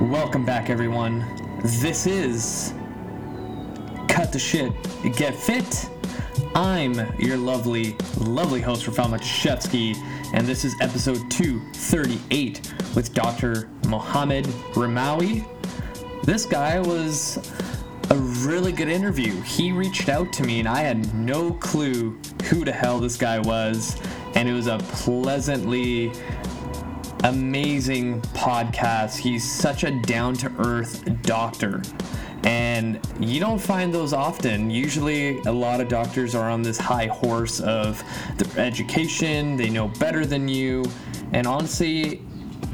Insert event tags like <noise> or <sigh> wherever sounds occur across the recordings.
Welcome back, everyone. This is Cut the Shit, Get Fit. I'm your lovely, lovely host, Rafal Matuszewski, and this is episode 238 with Dr. Mohammed Ramawi. This guy was a really good interview. He reached out to me, and I had no clue who the hell this guy was, and it was a pleasantly amazing podcast. He's such a down to earth doctor. And you don't find those often. Usually, a lot of doctors are on this high horse of their education, they know better than you. And honestly,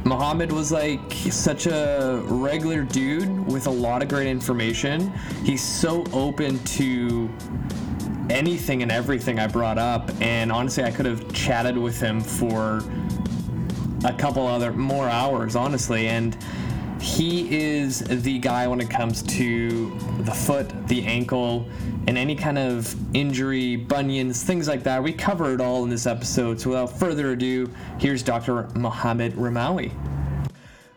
Muhammad was like such a regular dude with a lot of great information. He's so open to anything and everything I brought up. And honestly, I could have chatted with him for a couple other more hours, honestly. And he is the guy when it comes to the foot, the ankle, and any kind of injury, bunions, things like that. We cover it all in this episode. So without further ado, here's Dr. Mohammed Ramawi.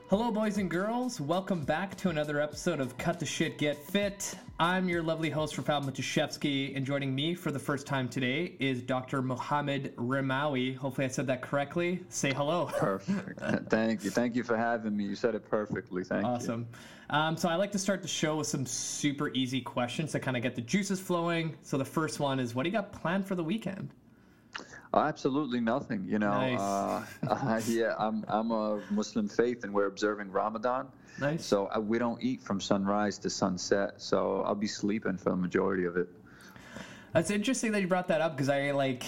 Hello, boys and girls. Welcome back to another episode of Cut the Shit, Get Fit. I'm your lovely host, Rafal Matuszewski, and joining me for the first time today is Dr. Mohammed Ramawi. Hopefully, I said that correctly. Say hello. Perfect. <laughs> Thank you. Thank you for having me. You said it perfectly. Thank awesome. you. Awesome. Um, so, I like to start the show with some super easy questions to kind of get the juices flowing. So, the first one is what do you got planned for the weekend? Absolutely nothing. You know, nice. uh, <laughs> uh, yeah, I'm I'm a Muslim faith, and we're observing Ramadan. Nice. So uh, we don't eat from sunrise to sunset. So I'll be sleeping for the majority of it. That's interesting that you brought that up because I like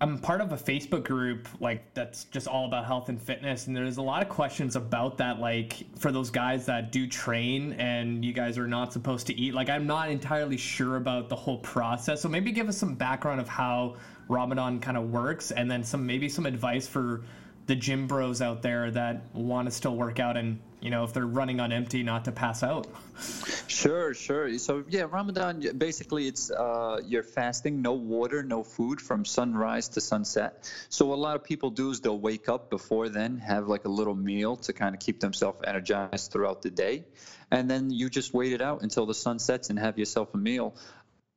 I'm part of a Facebook group like that's just all about health and fitness and there's a lot of questions about that like for those guys that do train and you guys are not supposed to eat like I'm not entirely sure about the whole process so maybe give us some background of how Ramadan kind of works, and then some maybe some advice for the gym bros out there that want to still work out and you know if they're running on empty not to pass out. Sure sure. So yeah ramadan basically it's uh, you're fasting no water no food from sunrise to sunset. So a lot of people do is they'll wake up before then have like a little meal to kind of keep themselves energized throughout the day. And then you just wait it out until the sun sets and have yourself a meal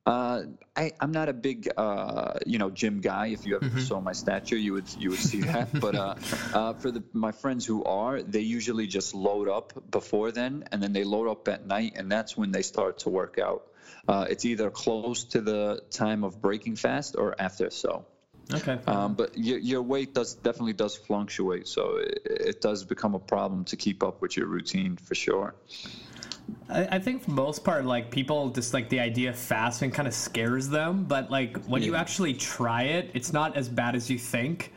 uh, I, am not a big, uh, you know, gym guy. If you ever mm-hmm. saw my stature, you would you would see that. <laughs> but uh, uh, for the my friends who are, they usually just load up before then, and then they load up at night, and that's when they start to work out. Uh, it's either close to the time of breaking fast or after. So. Okay. Um, but your, your weight does definitely does fluctuate, so it, it does become a problem to keep up with your routine for sure. I, think for most part, like people just like the idea of fasting kind of scares them. But like when yeah. you actually try it, it's not as bad as you think.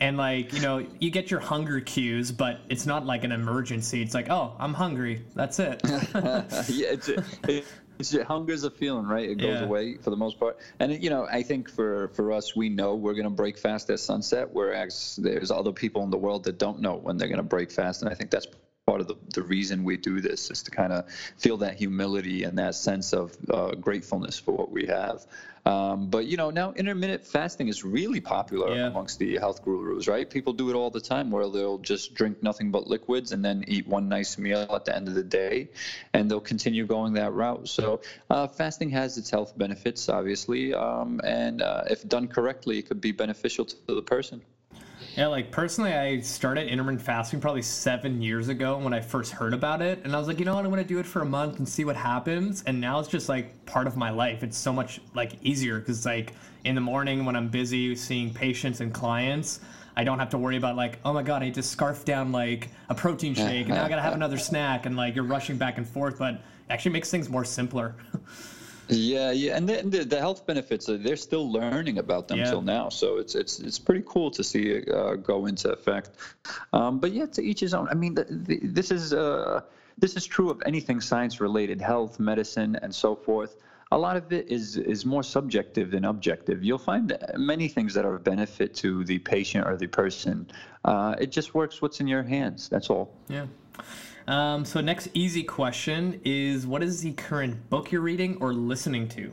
And like you know, you get your hunger cues, but it's not like an emergency. It's like, oh, I'm hungry. That's it. <laughs> <laughs> yeah, it's, it, it's hunger's a feeling, right? It goes yeah. away for the most part. And you know, I think for for us, we know we're going to break fast at sunset. Whereas there's other people in the world that don't know when they're going to break fast, and I think that's part of the, the reason we do this is to kind of feel that humility and that sense of uh, gratefulness for what we have. Um, but you know, now intermittent fasting is really popular yeah. amongst the health gurus, right? People do it all the time where they'll just drink nothing but liquids and then eat one nice meal at the end of the day, and they'll continue going that route. So uh, fasting has its health benefits, obviously, um, and uh, if done correctly, it could be beneficial to the person. Yeah, like personally, I started intermittent fasting probably seven years ago when I first heard about it. And I was like, you know what, I'm going to do it for a month and see what happens. And now it's just like part of my life. It's so much like easier because like in the morning when I'm busy seeing patients and clients, I don't have to worry about like, oh my god, I need to scarf down like a protein shake, and now I gotta have another snack, and like you're rushing back and forth. But it actually makes things more simpler. <laughs> Yeah, yeah, and the, the, the health benefits uh, they're still learning about them yeah. till now, so it's it's it's pretty cool to see it uh, go into effect. Um, but yeah, to each his own. I mean, the, the, this is uh, this is true of anything science related, health, medicine, and so forth. A lot of it is is more subjective than objective. You'll find many things that are of benefit to the patient or the person. Uh, it just works what's in your hands. That's all. Yeah. Um, so next easy question is, what is the current book you're reading or listening to?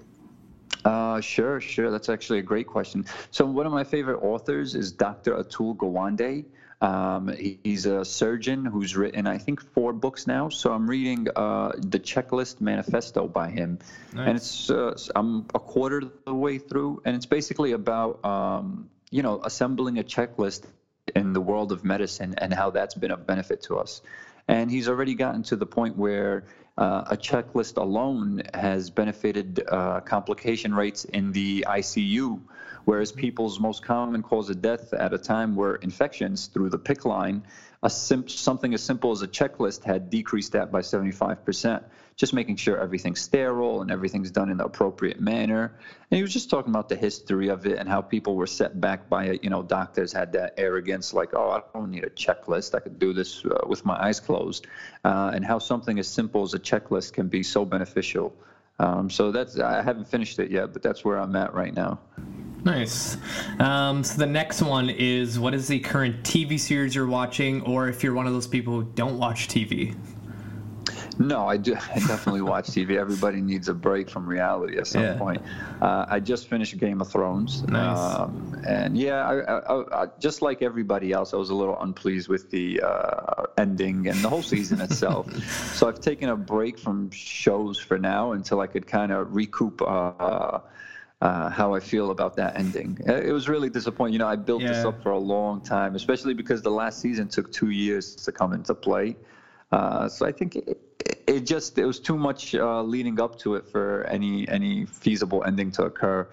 Uh, sure, sure. That's actually a great question. So one of my favorite authors is Dr. Atul Gawande. Um, he, he's a surgeon who's written, I think, four books now. So I'm reading uh, the Checklist Manifesto by him, nice. and it's uh, I'm a quarter of the way through, and it's basically about um, you know assembling a checklist in the world of medicine and how that's been of benefit to us. And he's already gotten to the point where uh, a checklist alone has benefited uh, complication rates in the ICU, whereas people's most common cause of death at a time were infections through the PICC line. Sim- something as simple as a checklist had decreased that by 75% just making sure everything's sterile and everything's done in the appropriate manner. And he was just talking about the history of it and how people were set back by it. You know, doctors had that arrogance, like, oh, I don't need a checklist. I could do this uh, with my eyes closed. Uh, and how something as simple as a checklist can be so beneficial. Um, so that's I haven't finished it yet, but that's where I'm at right now. Nice. Um, so the next one is what is the current TV series you're watching, or if you're one of those people who don't watch TV? No, I do. <laughs> I definitely watch TV. Everybody needs a break from reality at some yeah. point. Uh, I just finished Game of Thrones, nice. um, and yeah, I, I, I, just like everybody else, I was a little unpleased with the uh, ending and the whole season itself. <laughs> so I've taken a break from shows for now until I could kind of recoup. Uh, uh, how I feel about that ending. It was really disappointing. You know, I built yeah. this up for a long time, especially because the last season took two years to come into play. Uh, so I think it, it, just it was too much uh, leading up to it for any any feasible ending to occur.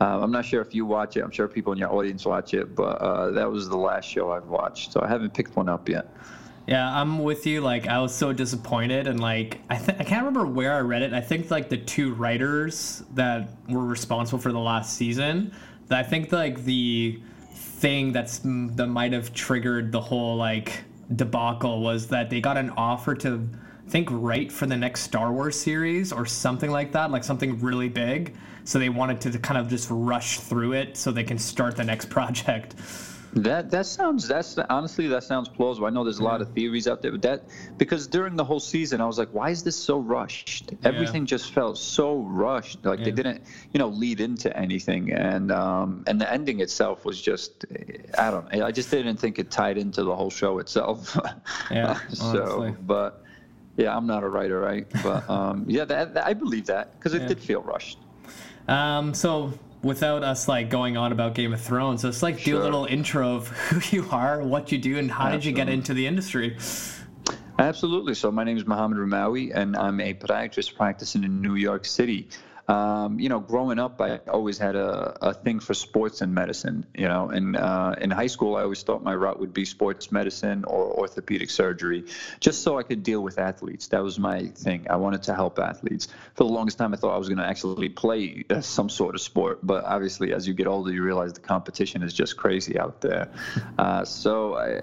Uh, I'm not sure if you watch it. I'm sure people in your audience watch it, but uh, that was the last show I've watched, so I haven't picked one up yet. Yeah, I'm with you. Like, I was so disappointed, and like, I th- I can't remember where I read it. I think like the two writers that were responsible for the last season. That I think like the thing that's that might have triggered the whole like debacle was that they got an offer to think write for the next Star Wars series or something like that, like something really big. So they wanted to kind of just rush through it so they can start the next <laughs> project. That that sounds that's honestly that sounds plausible. I know there's a lot of theories out there, but that because during the whole season I was like, why is this so rushed? Yeah. Everything just felt so rushed. Like yeah. they didn't, you know, lead into anything, and um and the ending itself was just, I don't, I just didn't think it tied into the whole show itself. <laughs> Yeah. so, but yeah, I'm not a writer, right? But um <laughs> yeah, that, that I believe that because it yeah. did feel rushed. Um, so without us like going on about Game of Thrones, let's like sure. do a little intro of <laughs> who you are, what you do, and how Absolutely. did you get into the industry. Absolutely. So my name is Mohammed Rumawi, and I'm a podiatrist practicing in New York City um, you know, growing up, I always had a, a thing for sports and medicine. You know, and uh, in high school, I always thought my route would be sports medicine or orthopedic surgery, just so I could deal with athletes. That was my thing. I wanted to help athletes. For the longest time, I thought I was going to actually play uh, some sort of sport, but obviously, as you get older, you realize the competition is just crazy out there. <laughs> Uh, so, I,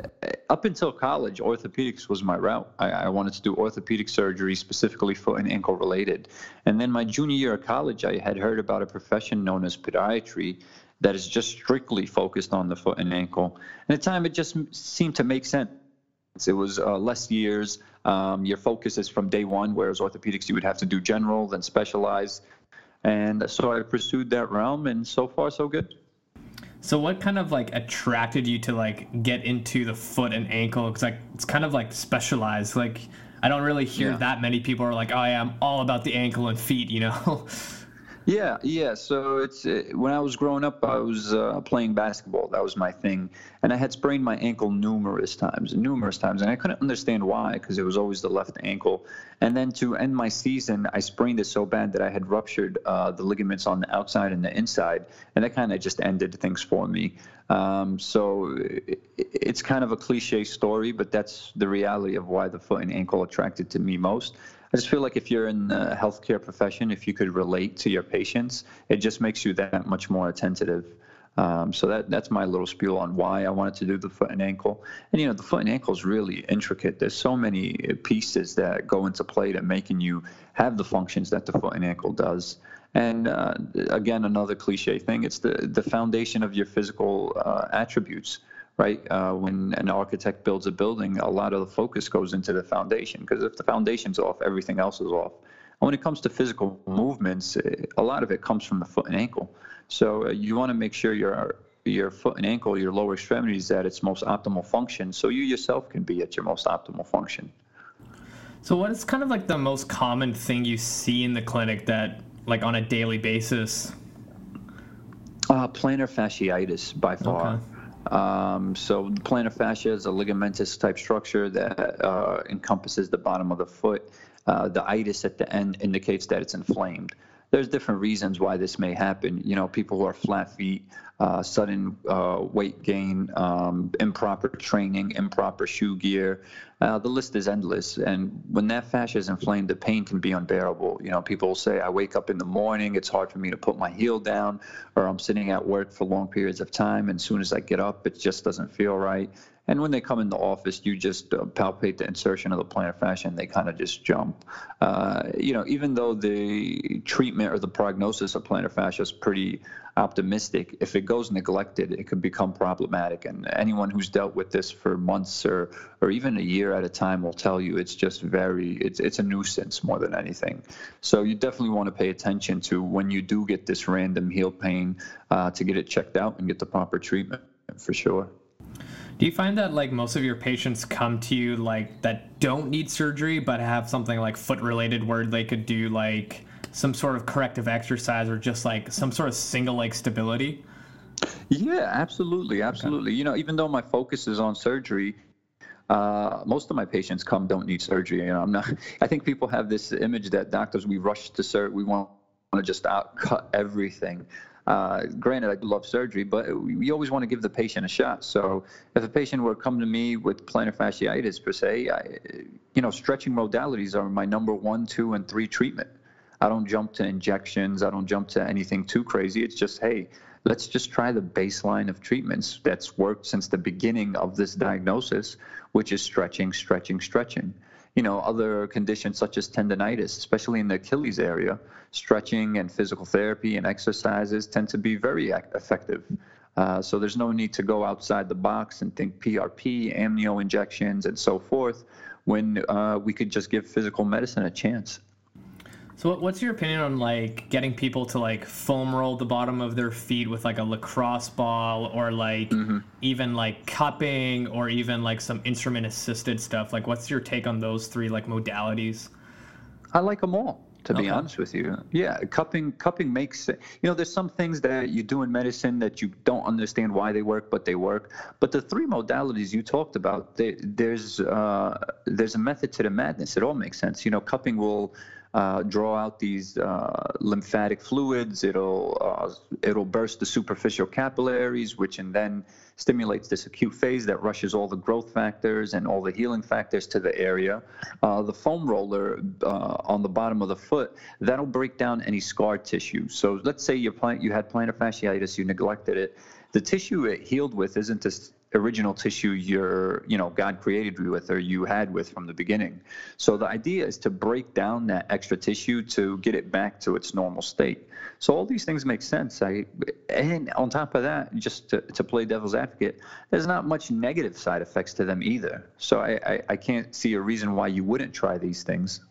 up until college, orthopedics was my route. I, I wanted to do orthopedic surgery, specifically foot and ankle related. And then my junior year of college, I had heard about a profession known as podiatry that is just strictly focused on the foot and ankle. And at the time, it just seemed to make sense. It was uh, less years. Um, your focus is from day one, whereas orthopedics, you would have to do general, then specialize. And so I pursued that realm, and so far, so good. So what kind of like attracted you to like get into the foot and ankle? Because like it's kind of like specialized. Like I don't really hear yeah. that many people are like, oh, yeah, I'm all about the ankle and feet, you know? <laughs> Yeah, yeah. So it's uh, when I was growing up, I was uh, playing basketball. That was my thing, and I had sprained my ankle numerous times, numerous times, and I couldn't understand why because it was always the left ankle. And then to end my season, I sprained it so bad that I had ruptured uh, the ligaments on the outside and the inside, and that kind of just ended things for me. Um, so it, it's kind of a cliche story, but that's the reality of why the foot and ankle attracted to me most. I just feel like if you're in the healthcare profession, if you could relate to your patients, it just makes you that much more attentive. Um, so that that's my little spiel on why I wanted to do the foot and ankle. And you know, the foot and ankle is really intricate. There's so many pieces that go into play to making you have the functions that the foot and ankle does. And uh, again, another cliche thing: it's the the foundation of your physical uh, attributes right? Uh, when an architect builds a building, a lot of the focus goes into the foundation because if the foundation's off, everything else is off. And when it comes to physical movements, a lot of it comes from the foot and ankle. So uh, you want to make sure your your foot and ankle, your lower extremities at its most optimal function, so you yourself can be at your most optimal function. So, what is kind of like the most common thing you see in the clinic that, like, on a daily basis? Uh, plantar fasciitis by far. Okay. Um, so plantar fascia is a ligamentous type structure that uh, encompasses the bottom of the foot. Uh, the itis at the end indicates that it's inflamed there's different reasons why this may happen. You know, people who are flat feet, uh, sudden uh, weight gain, um, improper training, improper shoe gear. Uh, the list is endless. And when that fascia is inflamed, the pain can be unbearable. You know, people say, I wake up in the morning, it's hard for me to put my heel down, or I'm sitting at work for long periods of time, and as soon as I get up, it just doesn't feel right. And when they come in the office, you just uh, palpate the insertion of the plantar fascia and they kind of just jump. Uh, you know, even though the treatment or the prognosis of plantar fascia is pretty optimistic, if it goes neglected, it could become problematic. And anyone who's dealt with this for months or, or even a year at a time will tell you it's just very, it's, it's a nuisance more than anything. So you definitely want to pay attention to when you do get this random heel pain uh, to get it checked out and get the proper treatment for sure. Do you find that like most of your patients come to you like that don't need surgery but have something like foot related where they could do like some sort of corrective exercise or just like some sort of single leg stability? Yeah, absolutely, absolutely. Okay. You know, even though my focus is on surgery, uh, most of my patients come don't need surgery. You know, I'm not. <laughs> I think people have this image that doctors we rush to surgery, we want to just out cut everything. Uh, granted, I love surgery, but we always want to give the patient a shot. So if a patient were to come to me with plantar fasciitis per se, I, you know, stretching modalities are my number one, two, and three treatment. I don't jump to injections. I don't jump to anything too crazy. It's just, hey, let's just try the baseline of treatments that's worked since the beginning of this diagnosis, which is stretching, stretching, stretching you know, other conditions such as tendonitis, especially in the Achilles area, stretching and physical therapy and exercises tend to be very effective. Uh, so there's no need to go outside the box and think PRP, amnio injections, and so forth when uh, we could just give physical medicine a chance. So what's your opinion on like getting people to like foam roll the bottom of their feet with like a lacrosse ball or like mm-hmm. even like cupping or even like some instrument assisted stuff? Like what's your take on those three like modalities? I like them all to okay. be honest with you. Yeah, cupping cupping makes you know there's some things that you do in medicine that you don't understand why they work, but they work. But the three modalities you talked about, they, there's uh, there's a method to the madness. It all makes sense. You know, cupping will uh, draw out these uh, lymphatic fluids. It'll uh, it'll burst the superficial capillaries, which and then stimulates this acute phase that rushes all the growth factors and all the healing factors to the area. Uh, the foam roller uh, on the bottom of the foot that'll break down any scar tissue. So let's say you plant you had plantar fasciitis, you neglected it. The tissue it healed with isn't this original tissue you're, you know, God created you with or you had with from the beginning. So the idea is to break down that extra tissue to get it back to its normal state. So all these things make sense. I, and on top of that, just to, to play devil's advocate, there's not much negative side effects to them either. So I, I, I can't see a reason why you wouldn't try these things.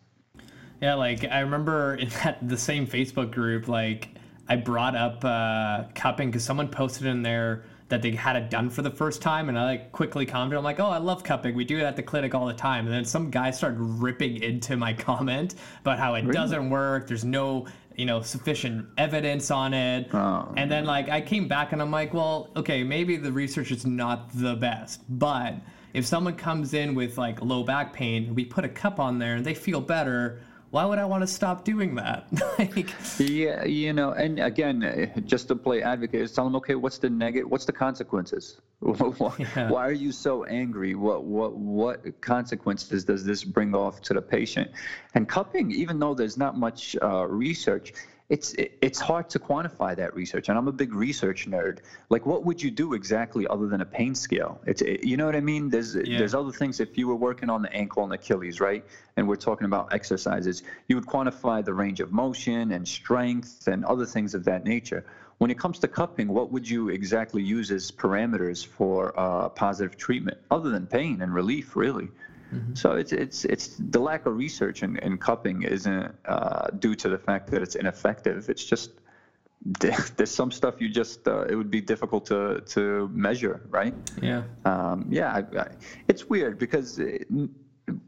Yeah, like I remember <laughs> in that the same Facebook group, like I brought up uh, cupping because someone posted in there that they had it done for the first time, and I like quickly commented, I'm like, oh, I love cupping. We do it at the clinic all the time. And then some guy started ripping into my <laughs> comment about how it really? doesn't work. There's no you know sufficient evidence on it oh. and then like i came back and i'm like well okay maybe the research is not the best but if someone comes in with like low back pain we put a cup on there and they feel better why would I want to stop doing that? <laughs> like, yeah, you know, and again, just to play advocate, tell them, okay, what's the negative? What's the consequences? <laughs> why, yeah. why, are you so angry? What what what consequences does this bring off to the patient? And cupping, even though there's not much uh, research, it's it's hard to quantify that research and i'm a big research nerd. Like what would you do exactly other than a pain scale? It's it, you know what i mean? There's yeah. there's other things if you were working on the ankle and achilles right and we're talking about exercises you would quantify the range of motion and strength and other things of that nature. When it comes to cupping what would you exactly use as parameters for uh, positive treatment other than pain and relief really Mm-hmm. So it's it's it's the lack of research in, in cupping isn't uh, due to the fact that it's ineffective. It's just <laughs> there's some stuff you just uh, it would be difficult to to measure, right? Yeah. Um, yeah, I, I, it's weird because. It,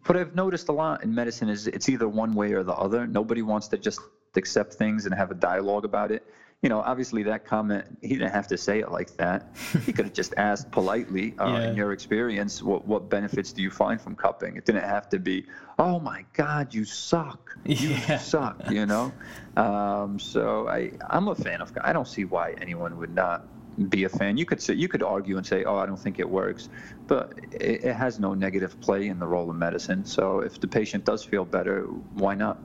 what I've noticed a lot in medicine is it's either one way or the other. Nobody wants to just accept things and have a dialogue about it you know, obviously that comment, he didn't have to say it like that. He could have just asked politely, uh, yeah. in your experience, what, what benefits do you find from cupping? It didn't have to be, oh my God, you suck. You <laughs> yeah. suck, you know? Um, so I, I'm a fan of, I don't see why anyone would not be a fan. You could say, you could argue and say, oh, I don't think it works, but it, it has no negative play in the role of medicine. So if the patient does feel better, why not?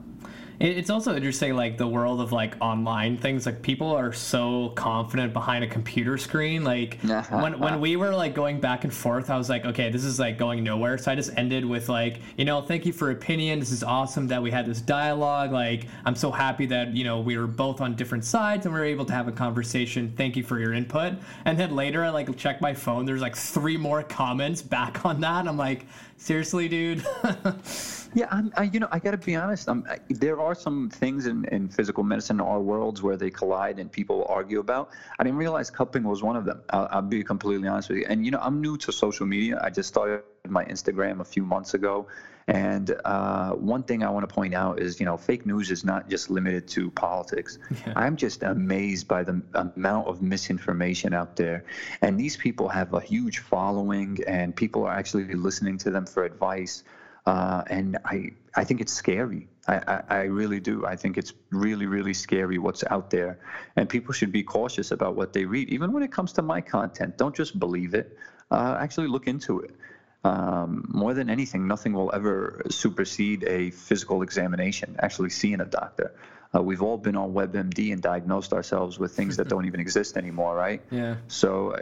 It's also interesting, like the world of like online things. Like people are so confident behind a computer screen. Like <laughs> when when we were like going back and forth, I was like, okay, this is like going nowhere. So I just ended with like, you know, thank you for opinion. This is awesome that we had this dialogue. Like I'm so happy that you know we were both on different sides and we were able to have a conversation. Thank you for your input. And then later, I like check my phone. There's like three more comments back on that. I'm like, seriously, dude. <laughs> Yeah, I'm, I, you know, I got to be honest. I, there are some things in, in physical medicine in our worlds where they collide and people argue about. I didn't realize cupping was one of them. I'll, I'll be completely honest with you. And you know, I'm new to social media. I just started my Instagram a few months ago. And uh, one thing I want to point out is, you know, fake news is not just limited to politics. Yeah. I'm just amazed by the amount of misinformation out there. And these people have a huge following, and people are actually listening to them for advice. Uh, and I, I think it's scary. I, I, I, really do. I think it's really, really scary what's out there. And people should be cautious about what they read. Even when it comes to my content, don't just believe it, uh, actually look into it. Um, more than anything, nothing will ever supersede a physical examination, actually seeing a doctor. Uh, we've all been on WebMD and diagnosed ourselves with things that <laughs> don't even exist anymore, right? Yeah. So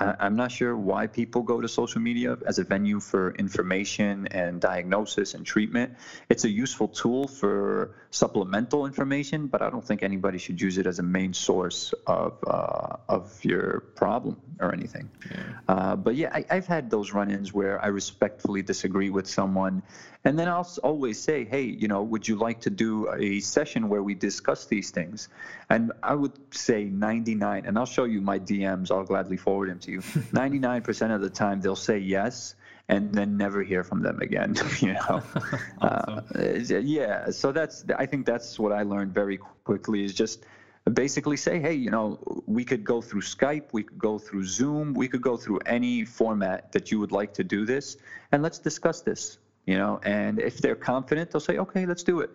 I'm not sure why people go to social media as a venue for information and diagnosis and treatment. It's a useful tool for supplemental information, but I don't think anybody should use it as a main source of uh, of your problem or anything. Yeah. Uh, but yeah, I, have had those run-ins where I respectfully disagree with someone, and then I'll always say, hey, you know, would you like to do a session where we discuss these things? And I would say 99, and I'll show you my DMs. I'll gladly forward them to you. <laughs> 99% of the time, they'll say yes and then never hear from them again. <laughs> You know, <laughs> uh, yeah. So that's I think that's what I learned very quickly is just basically say, hey, you know, we could go through Skype, we could go through Zoom, we could go through any format that you would like to do this, and let's discuss this you know and if they're confident they'll say okay let's do it.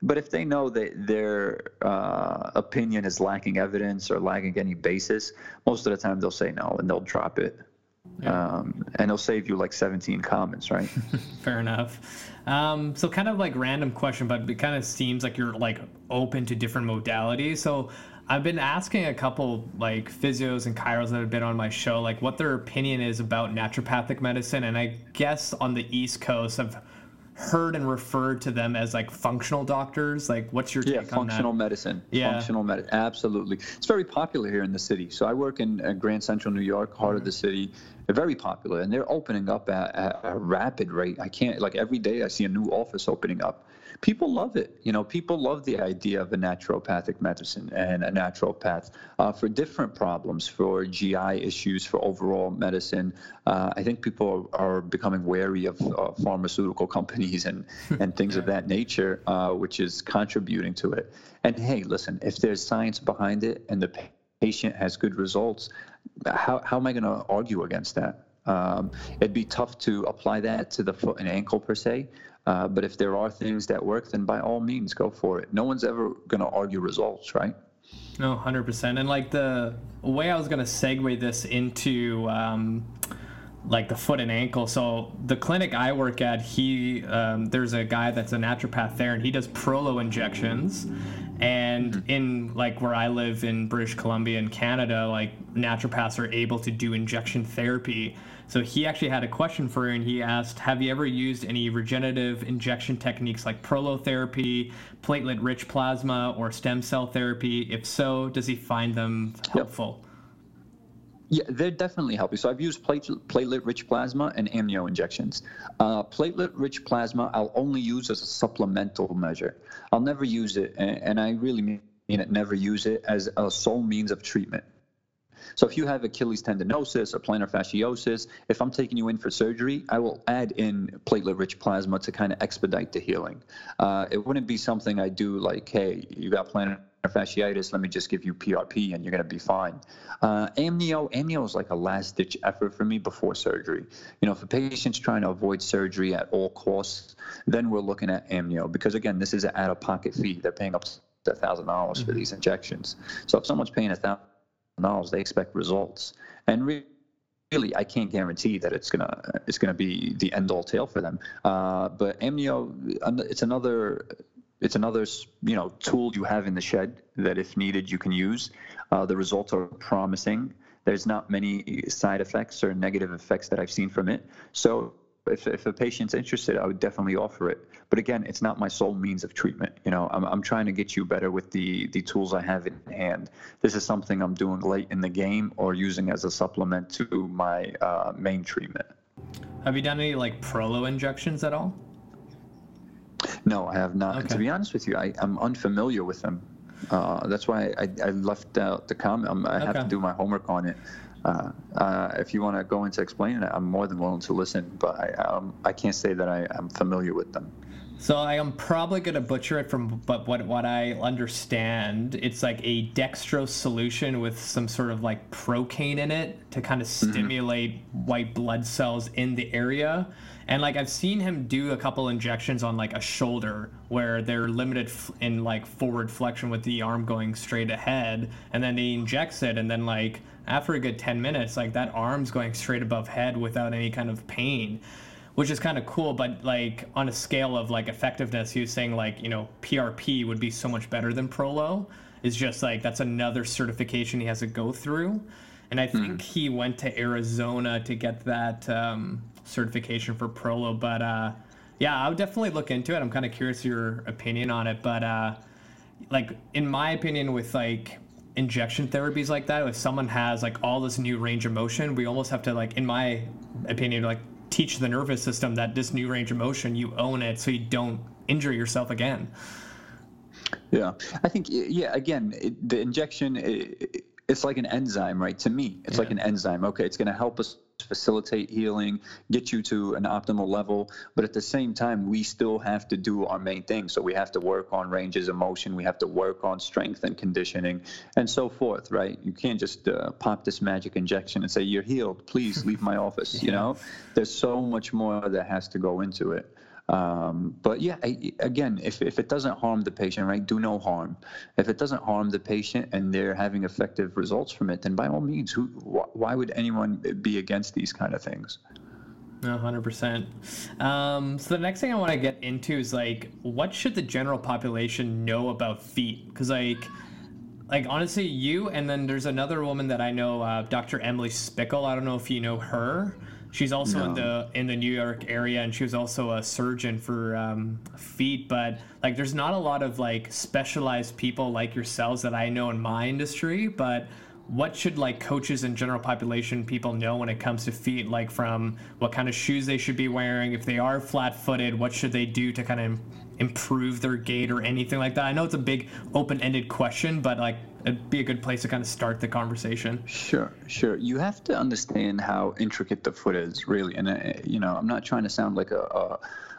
But if they know that their uh, opinion is lacking evidence or lacking any basis most of the time they'll say no and they'll drop it. Yeah. um, and they'll save you like 17 comments right? <laughs> Fair enough. Um, so kind of like random question but it kind of seems like you're like open to different modalities. So I've been asking a couple like physios and chiros that have been on my show like what their opinion is about naturopathic medicine, and I guess on the East Coast I've heard and referred to them as like functional doctors. Like, what's your take yeah, functional medicine. Yeah, functional medicine. Absolutely, it's very popular here in the city. So I work in uh, Grand Central New York, heart mm-hmm. of the city. They're very popular, and they're opening up at, at a rapid rate. I can't like every day I see a new office opening up people love it. You know, people love the idea of a naturopathic medicine and a naturopath uh, for different problems, for GI issues, for overall medicine. Uh, I think people are, are becoming wary of uh, pharmaceutical companies and, <laughs> and things of that nature, uh, which is contributing to it. And hey, listen, if there's science behind it and the patient has good results, how, how am I going to argue against that? Um, it'd be tough to apply that to the foot and ankle per se, uh, but if there are things that work, then by all means, go for it. No one's ever going to argue results, right? No, hundred percent. And like the way I was going to segue this into. Um, like the foot and ankle. So the clinic I work at, he um, there's a guy that's a naturopath there, and he does Prolo injections. And mm-hmm. in like where I live in British Columbia in Canada, like naturopaths are able to do injection therapy. So he actually had a question for you, and he asked, "Have you ever used any regenerative injection techniques like prolotherapy, platelet-rich plasma, or stem cell therapy? If so, does he find them helpful?" Yep. Yeah, they're definitely helping. So I've used platelet-rich plasma and amnio injections. Uh, platelet-rich plasma I'll only use as a supplemental measure. I'll never use it, and, and I really mean it, never use it as a sole means of treatment. So if you have Achilles tendinosis or plantar fasciosis, if I'm taking you in for surgery, I will add in platelet-rich plasma to kind of expedite the healing. Uh, it wouldn't be something I do like, hey, you got plantar fasciitis, let me just give you PRP and you're going to be fine. Uh, amnio, amnio is like a last ditch effort for me before surgery. You know, if a patient's trying to avoid surgery at all costs, then we're looking at amnio because again, this is an out of pocket fee. They're paying up to $1,000 for mm-hmm. these injections. So if someone's paying $1,000, they expect results. And really, really I can't guarantee that it's gonna it's gonna be the end all tale for them. Uh, but amnio, it's another it's another you know tool you have in the shed that if needed you can use. Uh, the results are promising. There's not many side effects or negative effects that I've seen from it. So if, if a patient's interested, I would definitely offer it. But again, it's not my sole means of treatment. You know, I'm, I'm trying to get you better with the, the tools I have in hand. This is something I'm doing late in the game or using as a supplement to my uh, main treatment. Have you done any like Prolo injections at all? No, I have not. Okay. To be honest with you, I, am unfamiliar with them. Uh, that's why I, I, left out the comment. I okay. have to do my homework on it. Uh, uh, if you want to go into explaining it, I'm more than willing to listen, but I, um, I can't say that I am familiar with them. So I am probably gonna butcher it from, but what what I understand, it's like a dextrose solution with some sort of like procaine in it to kind of mm-hmm. stimulate mm-hmm. white blood cells in the area. And like I've seen him do a couple injections on like a shoulder where they're limited in like forward flexion with the arm going straight ahead, and then he injects it, and then like after a good 10 minutes, like that arm's going straight above head without any kind of pain which is kind of cool. But like on a scale of like effectiveness, he was saying like you know PRP would be so much better than Prolo. Is just like that's another certification he has to go through, and I hmm. think mm. he went to Arizona to get that um, certification for Prolo. But uh, yeah, I would definitely look into it. I'm kind of curious your opinion on it, but uh, like in my opinion, with like injection therapies like that, if someone has like all this new range of motion, we almost have to like, in my opinion, like teach the nervous system that this new range of motion, you own it so you don't injure yourself again. Yeah, I think yeah. Again, it, the injection, it, it's like an enzyme, right? To me, it's yeah. like an enzyme. Okay, it's going to help us facilitate healing, get you to an optimal level. But at the same time, we still have to do our main thing. So we have to work on ranges of motion, we have to work on strength and conditioning, and so forth, right? You can't just uh, pop this magic injection and say, You're healed, please leave my office. <laughs> yeah. You know, there's so much more that has to go into it. Um, but yeah, I, again, if, if it doesn't harm the patient, right, do no harm. If it doesn't harm the patient and they're having effective results from it, then by all means, who, wh- why would anyone be against these kind of things? No, hundred percent. Um, so the next thing I want to get into is like, what should the general population know about feet? Because like, like honestly, you and then there's another woman that I know, uh, Dr. Emily Splichal. I don't know if you know her. She's also no. in the in the New York area, and she was also a surgeon for um, feet. But like, there's not a lot of like specialized people like yourselves that I know in my industry. But what should like coaches and general population people know when it comes to feet? Like, from what kind of shoes they should be wearing, if they are flat-footed, what should they do to kind of improve their gait or anything like that? I know it's a big open-ended question, but like it'd be a good place to kind of start the conversation. Sure, sure. You have to understand how intricate the foot is, really. And uh, you know, I'm not trying to sound like a, a,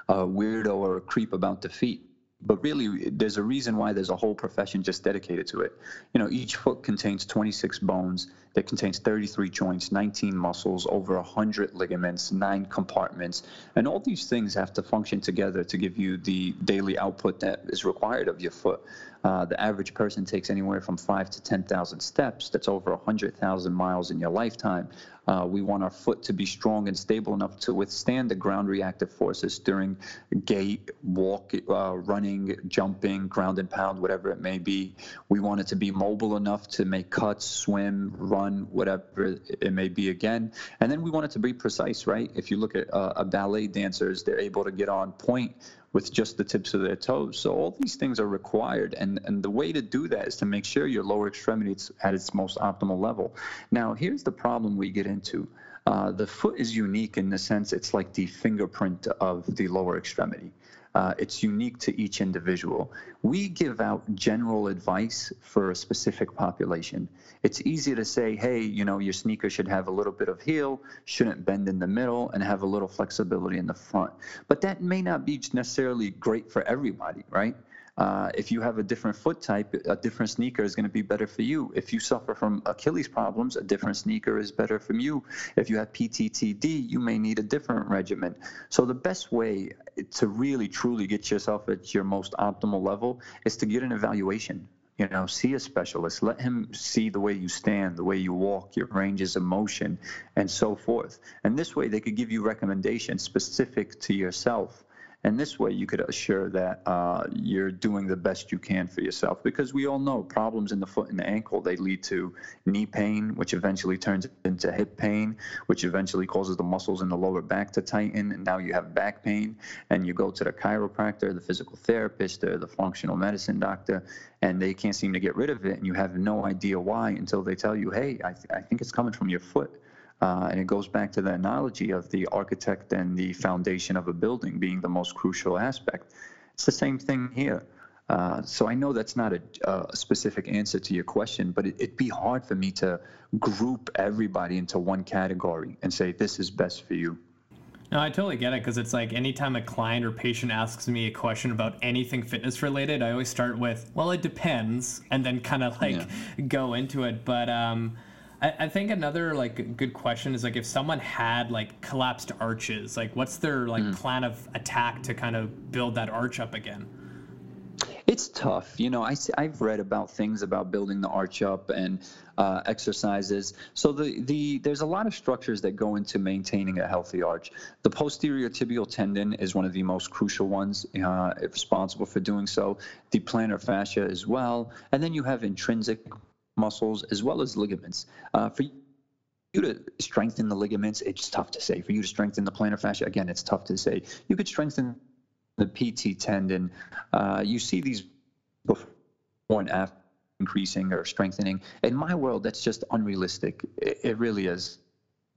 a weirdo or a creep about the feet, but really there's a reason why there's a whole profession just dedicated to it. You know each foot contains 26 bones that contains 33 joints 19 muscles over 100 ligaments 9 compartments and all these things have to function together to give you the daily output that is required of your foot. Uh, the average person takes anywhere from 5 to 10,000 steps. That's over 100,000 miles in your lifetime uh, we want our foot to be strong and stable enough to withstand the ground reactive forces during gait, walk, uh, running, jumping, ground and pound, whatever it may be. We want it to be mobile enough to make cuts, swim, run, whatever it may be again. And then we want it to be precise, right? If you look at uh, a ballet dancers, they're able to get on point with just the tips of their toes. So all these things are required, and and the way to do that is to make sure your lower extremity is at its most optimal level. Now, here's the problem we get into. Uh, the foot is unique in the sense it's like the fingerprint of the lower extremity. Uh, it's unique to each individual. We give out general advice for a specific population. It's easy to say, hey, you know, your sneaker should have a little bit of heel, shouldn't bend in the middle, and have a little flexibility in the front. But that may not be necessarily great for everybody, right? Uh, if you have a different foot type, a different sneaker is going to be better for you. If you suffer from Achilles problems, a different sneaker is better for you. If you have PTTD, you may need a different regimen. So the best way to really truly get yourself at your most optimal level is to get an evaluation. You know, see a specialist. Let him see the way you stand, the way you walk, your ranges of motion, and so forth. And this way, they could give you recommendations specific to yourself and this way, you could assure that uh, you're doing the best you can for yourself. Because we all know problems in the foot and the ankle, they lead to knee pain, which eventually turns into hip pain, which eventually causes the muscles in the lower back to tighten. And now you have back pain. And you go to the chiropractor, the physical therapist, or the functional medicine doctor, and they can't seem to get rid of it. And you have no idea why until they tell you, hey, I, th- I think it's coming from your foot. Uh, and it goes back to the analogy of the architect and the foundation of a building being the most crucial aspect. It's the same thing here. Uh, so I know that's not a, a, specific answer to your question, but it, would be hard for me to group everybody into one category and say this is best for you. No, I totally get it because it's like anytime a client or patient asks me a question about anything fitness related, I always start with, well, it depends, and then kind of like yeah. go into it. But um, I, I think another like good question is like if someone had like collapsed arches, like what's their like mm. plan of attack to kind of build that arch up again? It's tough. You know, I, I've read about things about building the arch up and uh, exercises. So the, the there's a lot of structures that go into maintaining a healthy arch. The posterior tibial tendon is one of the most crucial ones, uh, responsible for doing so. The plantar fascia as well. And then you have intrinsic muscles as well as ligaments. Uh, for you to strengthen the ligaments, it's tough to say. For you to strengthen the plantar fascia, again, it's tough to say. You could strengthen the PT tendon. Uh, you see these before and after increasing or strengthening. In my world, that's just unrealistic. It, it really is.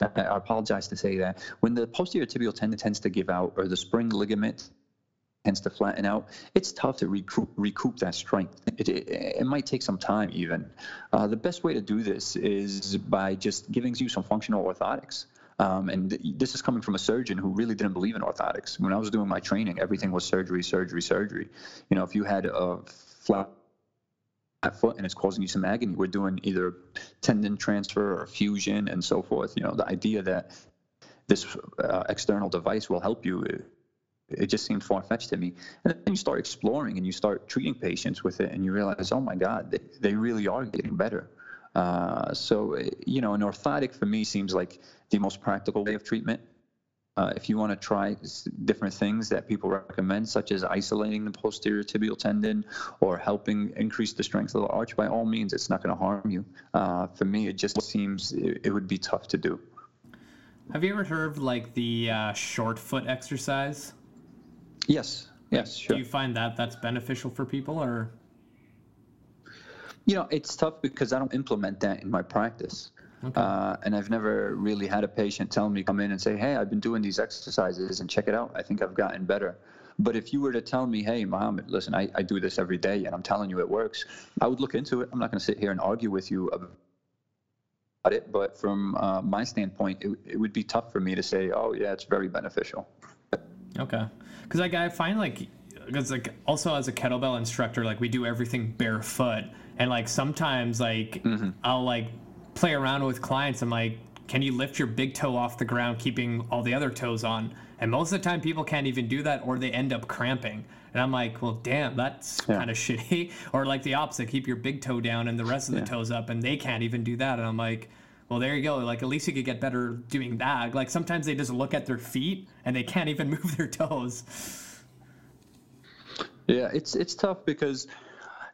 I apologize to say that. When the posterior tibial tendon tends to give out, or the spring ligament tends to flatten out, it's tough to recoup, recoup that strength. It, it, it, might take some time, even. Uh, the best way to do this is by just giving you some functional orthotics. Um, and this is coming from a surgeon who really didn't believe in orthotics. When I was doing my training, everything was surgery, surgery, surgery. You know, if you had a flat foot and it's causing you some agony, we're doing either tendon transfer or fusion and so forth. You know, the idea that this uh, external device will help you it just seemed far fetched to me. And then you start exploring and you start treating patients with it, and you realize, oh my God, they, they really are getting better. Uh, so, you know, an orthotic for me seems like the most practical way of treatment. Uh, if you want to try different things that people recommend, such as isolating the posterior tibial tendon or helping increase the strength of the arch, by all means, it's not going to harm you. Uh, for me, it just seems it, would be tough to do. Have you ever heard of like the uh, short foot exercise? Yes. Yes. Sure. Do you find that that's beneficial for people, or? You know, it's tough because I don't implement that in my practice. Okay. Uh, and I've never really had a patient tell me come in and say, "Hey, I've been doing these exercises and check it out. I think I've gotten better." But if you were to tell me, "Hey, Mohammed, listen, I, I do this every day and I'm telling you it works," I would look into it. I'm not going to sit here and argue with you about it. But from uh, my standpoint, it, it would be tough for me to say, "Oh, yeah, it's very beneficial." Okay because like I find like because like also as a kettlebell instructor like we do everything barefoot and like sometimes like mm-hmm. I'll like play around with clients I'm like can you lift your big toe off the ground keeping all the other toes on and most of the time people can't even do that or they end up cramping and I'm like well damn that's yeah. kind of shitty <laughs> or like the opposite keep your big toe down and the rest of the yeah. toes up and they can't even do that and I'm like well, there you go. Like, at least you could get better doing that. Like, sometimes they just look at their feet and they can't even <laughs> move their toes. Yeah, it's it's tough because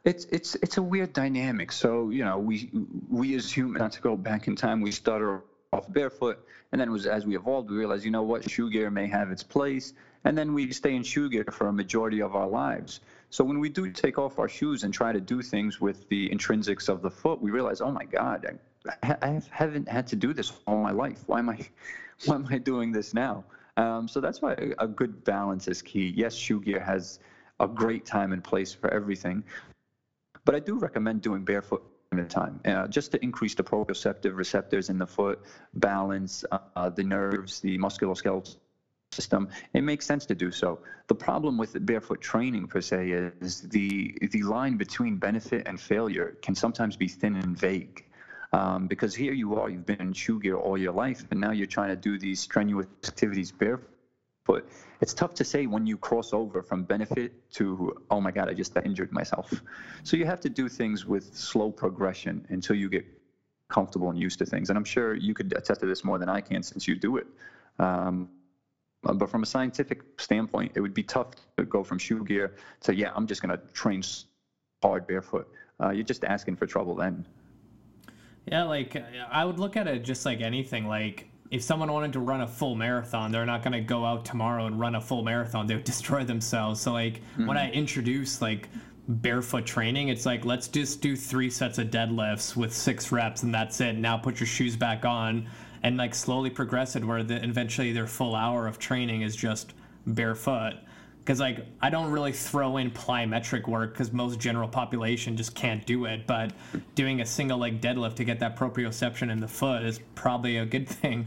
it's it's it's a weird dynamic. So you know, we we as humans, not to go back in time, we started off barefoot, and then was as we evolved, we realized, you know what, shoe gear may have its place, and then we stay in shoe gear for a majority of our lives. So when we do take off our shoes and try to do things with the intrinsics of the foot, we realize, oh my God, I, haven't had to do this all my life. Why am I, <laughs> why am I doing this now? Um, so that's why a good balance is key. Yes, shoe gear has a great time and place for everything, but I do recommend doing barefoot at a time, uh, just to increase the proprioceptive receptors in the foot, balance uh, the nerves, the musculoskeletal system, it makes sense to do so. The problem with barefoot training per se is the the line between benefit and failure can sometimes be thin and vague. Um, because here you are, you've been in shoe gear all your life, and now you're trying to do these strenuous activities barefoot. It's tough to say when you cross over from benefit to, oh my God, I just injured myself. So you have to do things with slow progression until you get comfortable and used to things. And I'm sure you could attest to this more than I can since you do it. Um, uh, but from a scientific standpoint, it would be tough to go from shoe gear to, yeah, I'm just going to train hard barefoot. Uh, you're just asking for trouble then. Yeah, like I would look at it just like anything. Like if someone wanted to run a full marathon, they're not going to go out tomorrow and run a full marathon. They would <laughs> destroy themselves. So like mm-hmm. when I introduce like barefoot training, it's like let's just do three sets of deadlifts with six reps and that's it. Now put your shoes back on and like slowly progress it where the, eventually their full hour of training is just barefoot because like I don't really throw in plyometric work because most general population just can't do it. But doing a single leg deadlift to get that proprioception in the foot is probably a good thing.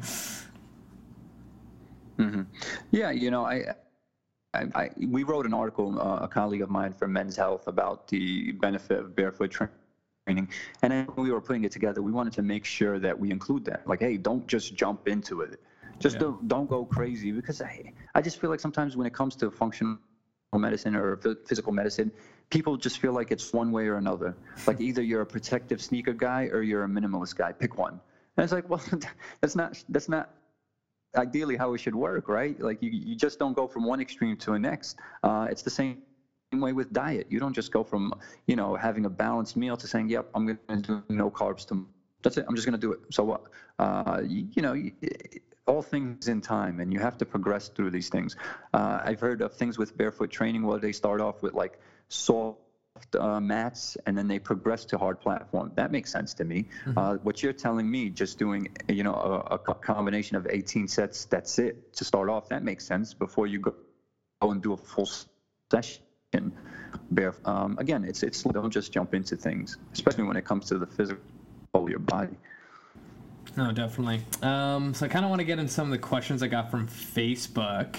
Mm-hmm. Yeah, you know, I, I, I, we wrote an article, uh, a colleague of mine from Men's Health, about the benefit of barefoot training training. And when we were putting it together, we wanted to make sure that we include that. Like, hey, don't just jump into it. Just yeah. don't, don't go crazy because I, I just feel like sometimes when it comes to functional medicine or physical medicine, people just feel like it's one way or another. Like <laughs> either you're a protective sneaker guy or you're a minimalist guy. Pick one. And it's like, well, <laughs> that's not that's not ideally how it should work, right? Like you, you just don't go from one extreme to the next. Uh, it's the same way with diet. You don't just go from, you know, having a balanced meal to saying, yep, I'm going to do no carbs to that's it. I'm just going to do it. So what? Uh, you, you, know, all things in time, and you have to progress through these things. Uh, I've heard of things with barefoot training where they start off with like soft uh, mats and then they progress to hard platform. That makes sense to me. Mm-hmm. Uh, what you're telling me, just doing you know a, a, combination of 18 sets, that's it to start off. That makes sense before you go go and do a full session bare. Um, again, it's it's don't just jump into things, especially when it comes to the physical of your body. No, definitely. Um, so I kind of want to get into some of the questions I got from Facebook.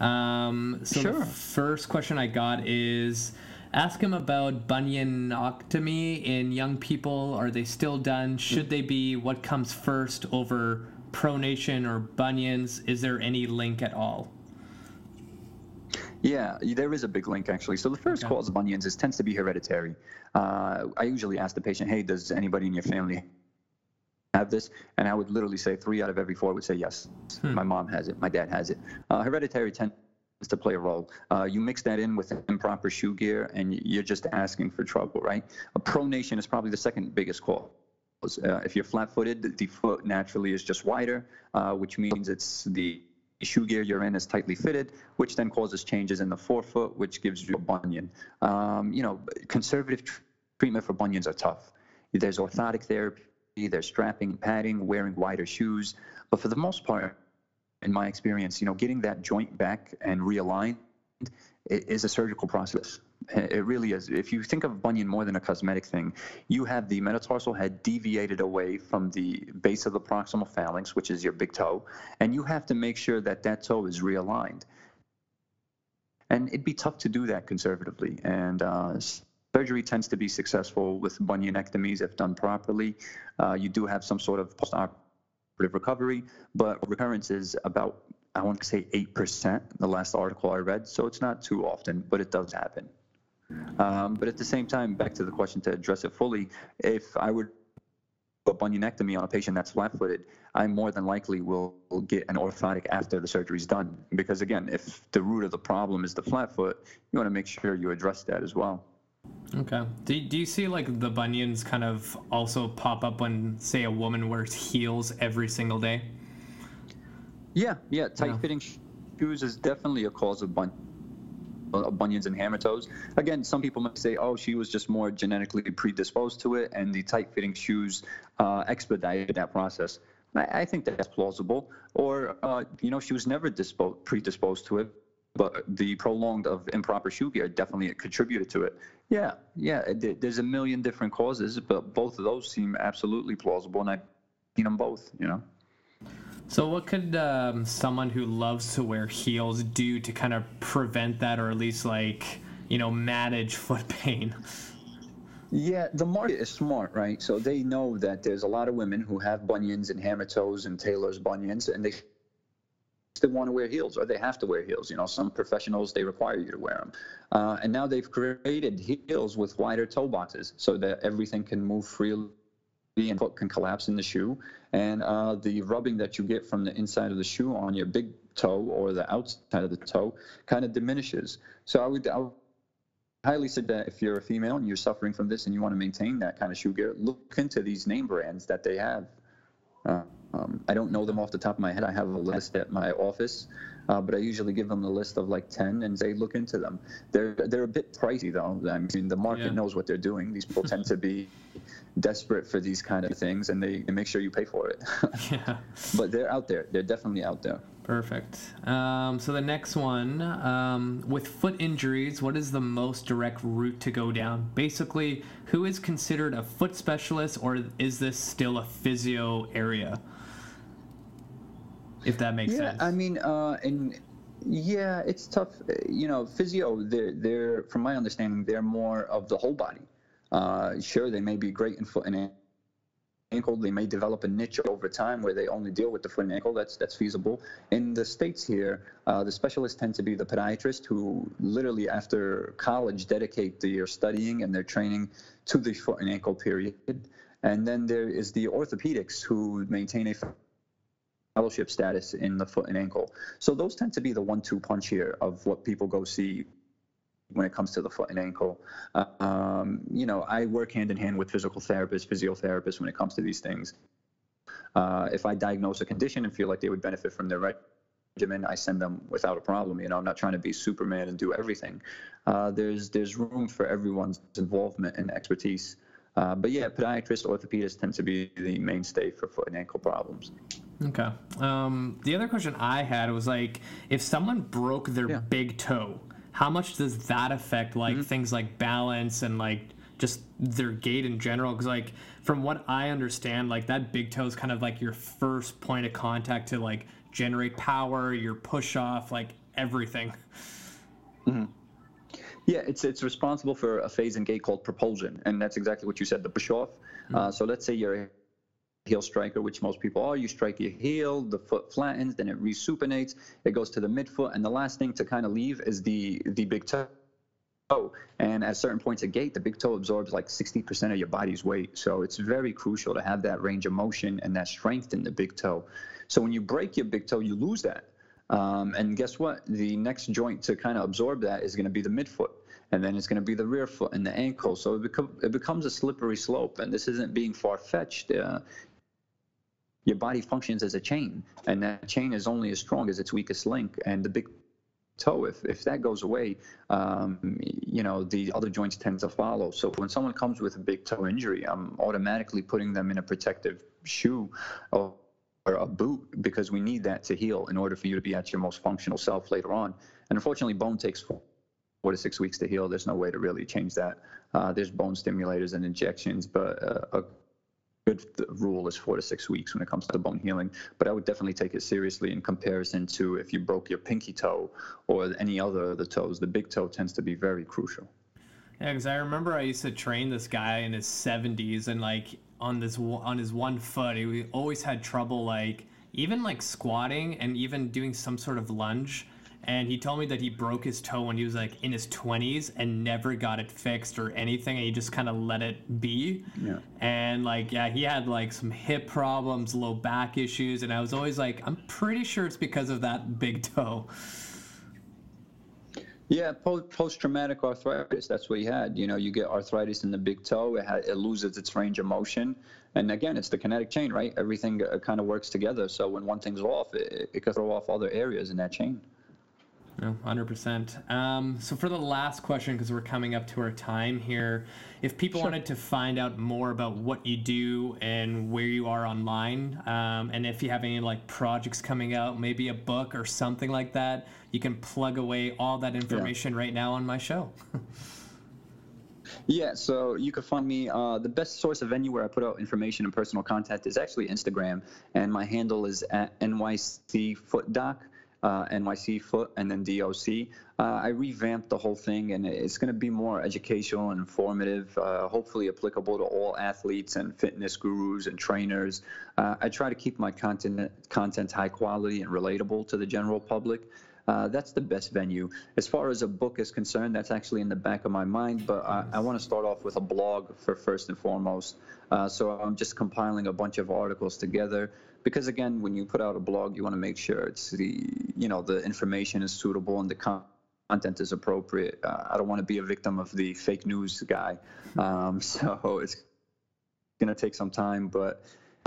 Um, so sure. the first question I got is ask him about bunionectomy in young people. Are they still done? Should they be? What comes first over pronation or bunions? Is there any link at all? Yeah, there is a big link actually. So the first okay. cause of bunions is tends to be hereditary. Uh, I usually ask the patient, "Hey, does anybody in your family have this?" And I would literally say three out of every four would say yes. Hmm. My mom has it. My dad has it. Uh, hereditary tends to play a role. Uh, you mix that in with improper shoe gear, and you're just asking for trouble, right? A pronation is probably the second biggest cause. Uh, if you're flat-footed, the foot naturally is just wider, uh, which means it's the shoe gear you're in is tightly fitted, which then causes changes in the forefoot, which gives you a bunion. Um, you know, conservative treatment for bunions are tough. There's orthotic therapy, there's strapping padding, wearing wider shoes, but for the most part, in my experience, you know, getting that joint back and realigned is a surgical process. It really is. If you think of bunion more than a cosmetic thing, you have the metatarsal head deviated away from the base of the proximal phalanx, which is your big toe, and you have to make sure that that toe is realigned. And it'd be tough to do that conservatively. And uh, surgery tends to be successful with bunionectomies if done properly. Uh, you do have some sort of postoperative recovery, but recurrence is about I want to say 8%, the last article I read. So it's not too often, but it does happen. Um, but at the same time, back to the question to address it fully, if I would a bunionectomy on a patient that's flat-footed, I more than likely will, get an orthotic after the surgery is done. Because again, if the root of the problem is the flat foot, you want to make sure you address that as well. Okay. Do, do you see like the bunions kind of also pop up when, say, a woman wears heels every single day? Yeah, yeah. Tight-fitting shoes is definitely a cause of bunions uh, bunions and hammer toes. Again, some people might say, oh, she was just more genetically predisposed to it, and the tight fitting shoes uh, expedited that process. I, I think that's plausible. Or, uh, you know, she was never dispo- predisposed to it, but the prolonged of improper shoe gear definitely contributed to it. Yeah, yeah, there's a million different causes, but both of those seem absolutely plausible, and I've seen them both, you know. So, what could um, someone who loves to wear heels do to kind of prevent that, or at least like you know manage <laughs> foot pain? Yeah, the market is smart, right? So they know that there's a lot of women who have bunions and hammer toes and tailor's bunions, and they still want to wear heels or they have to wear heels. You know, some professionals, they require you to wear them. Uh, and now they've created heels with wider toe boxes so that everything can move freely and foot can collapse in the shoe. And uh, the rubbing that you get from the inside of the shoe on your big toe or the outside of the toe kind of diminishes. So I would, I would highly suggest if you're a female and you're suffering from this and you want to maintain that kind of shoe gear, look into these name brands that they have. Uh, um, I don't know them off the top of my head. I have a list at my office, uh, but I usually give them a list of like 10 and say, look into them. They're, they're a bit pricey though. I mean, the market yeah. knows what they're doing. These people tend to be desperate for these kind of things and they, they make sure you pay for it. <laughs> <laughs> yeah. But they're out there. They're definitely out there. Perfect. Um, so the next one, um, with foot injuries, what is the most direct route to go down? Basically, who is considered a foot specialist, or is this still a physio area? If that makes yeah, sense. Yeah, I mean, uh, and yeah, it's tough. You know, physio, they're, they're, from my understanding, they're more of the whole body. Uh, sure, they may be great in foot and ankle. They may develop a niche over time where they only deal with the foot and ankle. That's that's feasible. In the states here, uh, the specialists tend to be the podiatrist who literally after college dedicate their studying and their training to the foot and ankle period. And then there is the orthopedics who maintain a fellowship status in the foot and ankle. So those tend to be the one-two punch here of what people go see when it comes to the foot and ankle. Uh, um, you know, I work hand in hand with physical therapists, physiotherapists when it comes to these things. Uh, if I diagnose a condition and feel like they would benefit from their regimen, I send them without a problem. You know, I'm not trying to be Superman and do everything. Uh, there's there's room for everyone's involvement and expertise. Uh, but yeah, podiatrists, orthopedists tend to be the mainstay for foot and ankle problems. Okay. Um, the other question I had was like, if someone broke their yeah. big toe, how much does that affect like mm-hmm. things like balance and like just their gait in general because like from what i understand like that big toe is kind of like your first point of contact to like generate power your push off like everything mm-hmm. yeah it's it's responsible for a phase in gait called propulsion and that's exactly what you said the push off mm-hmm. uh, so let's say you're heel striker, which most people are. You strike your heel, the foot flattens, then it resupinates, it goes to the midfoot, and the last thing to kind of leave is the the big toe. And at certain points of gait, the big toe absorbs like 60% of your body's weight. So it's very crucial to have that range of motion and that strength in the big toe. So when you break your big toe, you lose that. Um, and guess what? The next joint to kind of absorb that is going to be the midfoot and then it's going to be the rear foot and the ankle. So it, become, it becomes a slippery slope. And this isn't being far fetched. Uh, your body functions as a chain, and that chain is only as strong as its weakest link. And the big toe, if, if that goes away, um, you know, the other joints tend to follow. So when someone comes with a big toe injury, I'm automatically putting them in a protective shoe or, or a boot because we need that to heal in order for you to be at your most functional self later on. And unfortunately, bone takes four, four to six weeks to heal. There's no way to really change that. Uh, there's bone stimulators and injections, but uh, a good rule is four to six weeks when it comes to bone healing. But I would definitely take it seriously in comparison to if you broke your pinky toe or any other of the toes. The big toe tends to be very crucial. Yeah, because I remember I used to train this guy in his 70s, and like on this on his one foot, he always had trouble like even like squatting and even doing some sort of lunge and he told me that he broke his toe when he was like in his 20s and never got it fixed or anything and he just kind of let it be yeah. and like yeah he had like some hip problems low back issues and i was always like i'm pretty sure it's because of that big <laughs> toe yeah, post traumatic arthritis. That's what he had. You know, you get arthritis in the big toe. It, it loses its range of motion, and again, it's the kinetic chain, right? Everything uh, kind of works together. So when one thing's off, it, it can throw off other areas in that chain. No, 100%. Um, so, for the last question, because we're coming up to our time here, if people sure. wanted to find out more about what you do and where you are online, um, and if you have any like projects coming out, maybe a book or something like that, you can plug away all that information yeah. right now on my show. Yeah, so you can find me. Uh, the best source of anywhere I put out information and personal contact is actually Instagram, and my handle is at nycfootdoc uh, NYC Foot, and then DOC. Uh, I revamped the whole thing, and it's going to be more educational and informative, uh, hopefully applicable to all athletes and fitness gurus and trainers. Uh, I try to keep my content content high quality and relatable to the general public. Uh, that's the best venue. As far as a book is concerned, that's actually in the back of my mind, but I, I want to start off with a blog for first and foremost. Uh, so I'm just compiling a bunch of articles together because again, when you put out a blog, you want to make sure it's the you know the information is suitable and the content is appropriate. Uh, I don't want to be a victim of the fake news guy, um, <laughs> so it's going to take some time, but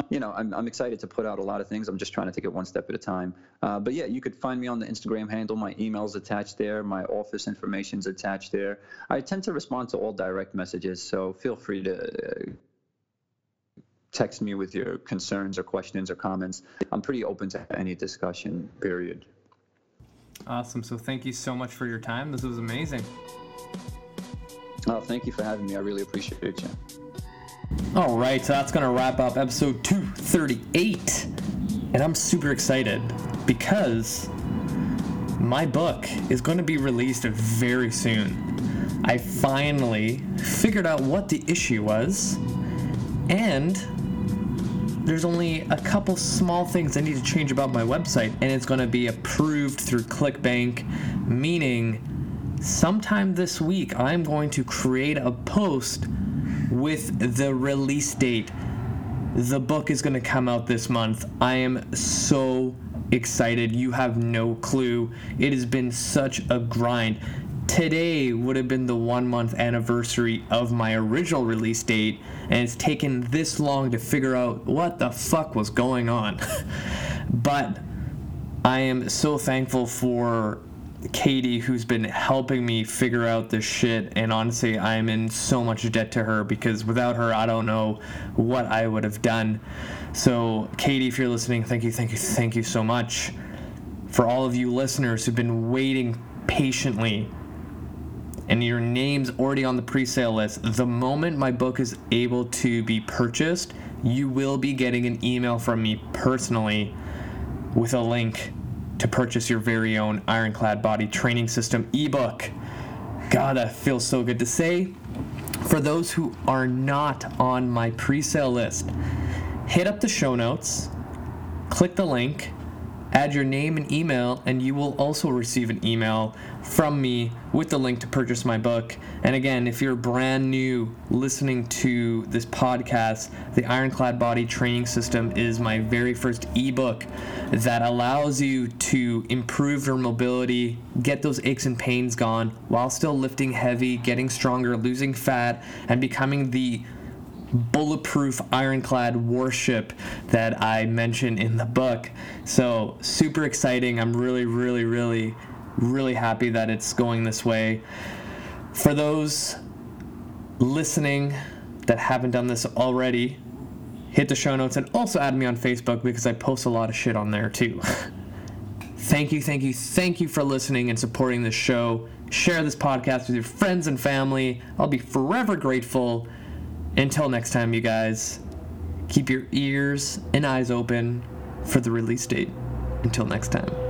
you know, I'm, I'm excited to put out a lot of things. I'm just trying to take it one step at a time. Uh, but yeah, you could find me on the Instagram handle. My email's attached there. My office information's attached there. I tend to respond to all direct messages, so feel free to uh, text me with your concerns or questions or comments. I'm pretty open to any discussion, period. Awesome. So thank you so much for your time. This was amazing. Oh, thank you for having me. I really appreciate you. All right, so that's going to wrap up episode 238. And I'm super excited because my book is going to be released very soon. I finally figured out what the issue was, and there's only a couple small things I need to change about my website, and it's going to be approved through ClickBank, meaning sometime this week I'm going to create a post with the release date. The book is going to come out this month. I am so excited. You have no clue. It has been such a grind. Today would have been the one month anniversary of my original release date, and it's taken this long to figure out what the fuck was going on. <laughs> but I am so thankful for Katie, who's been helping me figure out this shit, and honestly, I'm in so much debt to her because without her, I don't know what I would have done. So, Katie, if you're listening, thank you, thank you, thank you so much. For all of you listeners who've been waiting patiently and your name's already on the pre sale list, the moment my book is able to be purchased, you will be getting an email from me personally with a link to purchase your very own Ironclad Body Training System ebook. God, that feels so good to say. For those who are not on my pre sale list, hit up the show notes, click the link, Add your name and email, and you will also receive an email from me with the link to purchase my book. And again, if you're brand new listening to this podcast, the Ironclad Body Training System is my very first ebook that allows you to improve your mobility, get those aches and pains gone while still lifting heavy, getting stronger, losing fat, and becoming the bulletproof ironclad warship that I mentioned in the book. So, super exciting. I'm really, really, really, really happy that it's going this way. For those listening that haven't done this already, hit the show notes and also add me on Facebook because I post a lot of shit on there too. <laughs> thank you, thank you, thank you for listening and supporting this show. Share this podcast with your friends and family. I'll be forever grateful. Until next time, you guys, keep your ears and eyes open for the release date. Until next time.